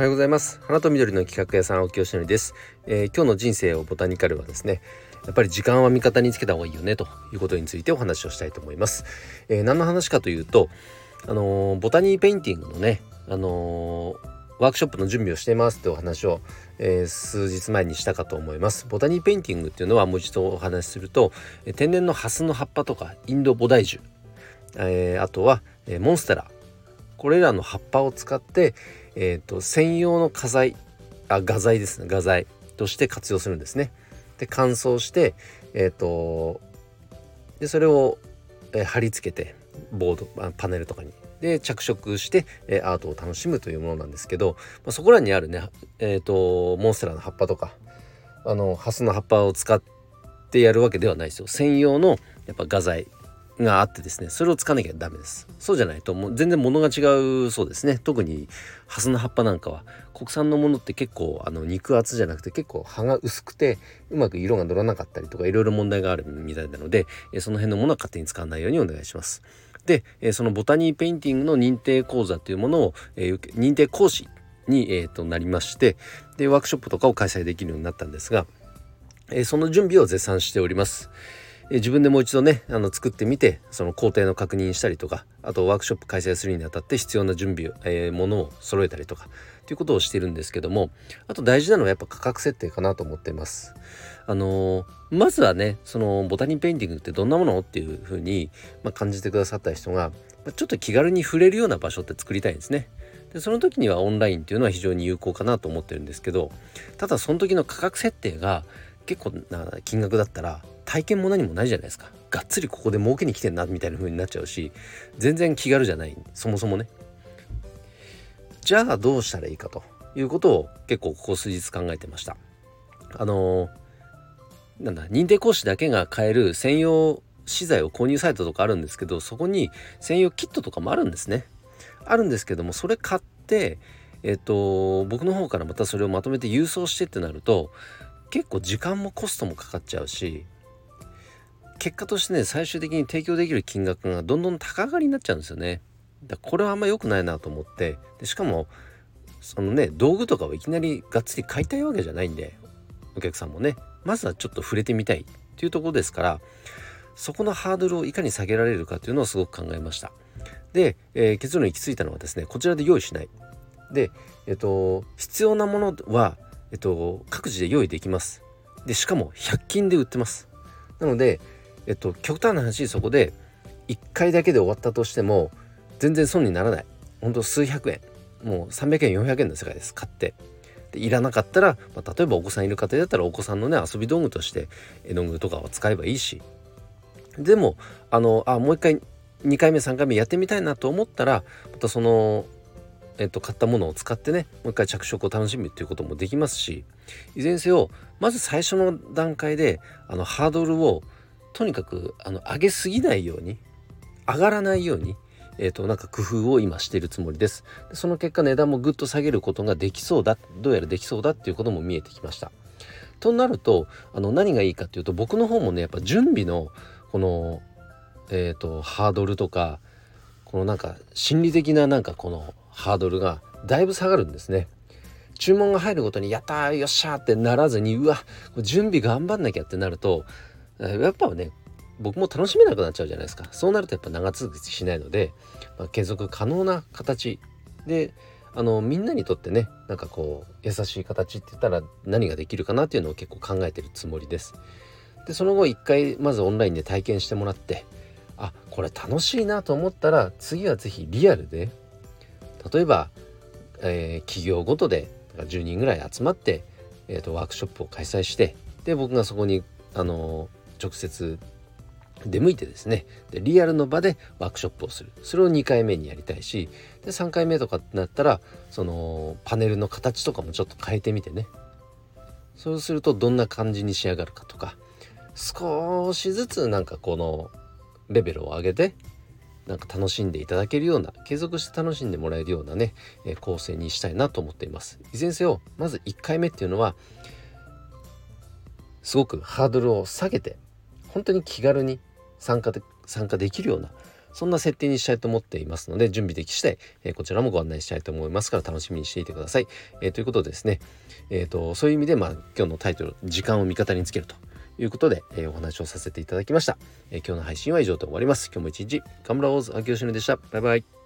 おはようございます。花と緑の企画屋さん青木よしのりです、えー、今日の人生をボタニカルはですねやっぱり時間は味方につけた方がいいよねということについてお話をしたいと思います、えー、何の話かというとあのー、ボタニーペインティングのねあのワークショップの準備をしてますってお話を、えー、数日前にしたかと思います。ボタニーペインティングっていうのはもう一度お話しすると、え天然のハスの葉っぱとかインドボダイジュ、えー、あとは、えモンステラ。これらの葉っぱを使って、えーと、専用の画材あ画材ですね。画材として活用するんですね。で乾燥してえ、ー、とでそれを、えー、貼り付けてボードパネルとかに。で着色して、えアートを楽しむというものなんですけど、まあ、そこらにあるね、えーと、モンステラの葉っぱとかあのハスの葉っぱを使ってやるわけではないですよ。専用のやっぱ画材があってですねそれを使わなきゃダメです。そうじゃないともう全然物が違うそうですね。特にハスの葉っぱなんかは国産のものって結構あの肉厚じゃなくて結構葉が薄くてうまく色が乗らなかったりとかいろいろ問題があるみたいなのでその辺のものは勝手に使わないようにお願いします。で、そのボタニーペインティングの認定講座というものを、認定講師に、えー、となりましてでワークショップとかを開催できるようになったんですが、えその準備を絶賛しております。自分でもう一度ねあの作ってみてその工程の確認したりとかあとワークショップ開催するにあたって必要な準備を、えー、ものを揃えたりとかということをしてるんですけどもあと大事なのはやっぱ価格設定かなと思ってます。あのー、まずはねそのボタニーペインティングってどんなものっていうふうに、まあ、感じてくださった人がちょっと気軽に触れるような場所って作りたいんですね。でその時にはオンラインっていうのは非常に有効かなと思ってるんですけどただその時の価格設定が結構な金額だったら体験も何もないじゃないですか。がっつりここで儲けに来てんなみたいな風になっちゃうし全然気軽じゃない。そもそもね。じゃあどうしたらいいかということを結構ここ数日考えてました。あのー、なんだ認定講師だけが買える専用資材を購入サイトとかあるんですけどそこに専用キットとかもあるんですね。あるんですけどもそれ買ってえっと僕の方からまたそれをまとめて郵送してってなると結構時間もコストもかかっちゃうし結果としてね最終的に提供できる金額がどんどん高上がりになっちゃうんですよね。だこれはあんま良くないなと思ってでしかもそのね道具とかをいきなりがっつり買いたいわけじゃないんでお客さんもねまずはちょっと触れてみたいっていうところですからそこのハードルをいかに下げられるかっていうのをすごく考えました。で、えー、結論に行き着いたのはですねこちらで用意しない。で、えっと、必要なものは、えっと、各自で用意できます。でしかも100均で売ってます。なのでえっと極端な話そこで1回だけで終わったとしても全然損にならない。ほんと数百円。もう300円400円の世界です。買って。でいらなかったら、まあ、例えばお子さんいる方だったらお子さんのね遊び道具として絵の具とかを使えばいいし。でもあのあもう一回2回目3回目やってみたいなと思ったらまたそのえっと、買ったものを使ってねもう一回着色を楽しむっていうこともできますし。いずれにせよまず最初の段階であのハードルをとにかくあの上げすぎないように上がらないようにえーと、なんか工夫を今しているつもりですその結果値段もぐっと下げることができそうだどうやらできそうだっていうことも見えてきましたとなるとあの何がいいかっていうと僕の方もねやっぱ準備のこのえっ、ー、とハードルとかこのなんか心理的ななんかこのハードルがだいぶ下がるんですね注文が入るごとに「やったーよっしゃ!」ってならずにうわ準備頑張んなきゃってなるとやっぱね僕も楽しめなくなっちゃうじゃないですか。そうなるとやっぱ長続きしないので、まあ、継続可能な形であのみんなにとってねなんかこう優しい形って言ったら何ができるかなっていうのを結構考えてるつもりです。でその後一回まずオンラインで体験してもらってあこれ楽しいなと思ったら次は是非リアルで例えば、えー、企業ごとで10人ぐらい集まって、えーとワークショップを開催してで僕がそこにあの直接出向いてですね。でリアルの場でワークショップをする。それを2回目にやりたいしで3回目とかってなったらそのパネルの形とかもちょっと変えてみてね。そうするとどんな感じに仕上がるかとか少しずつなんかこのレベルを上げてなんか楽しんでいただけるような継続して楽しんでもらえるようなね、え構成にしたいなと思っています。いずれにせよまず1回目っていうのはすごくハードルを下げて本当に気軽に参加で参加できるようなそんな設定にしたいと思っていますので準備でき次第、えこちらもご案内したいと思いますから楽しみにしていてください。えということでですね、えーと、そういう意味で、まあ、今日のタイトル「時間を味方につける」ということで、えお話をさせていただきました、え今日の配信は以上で終わります。今日も一日、カムラオーズ秋吉野でした。バイバイ。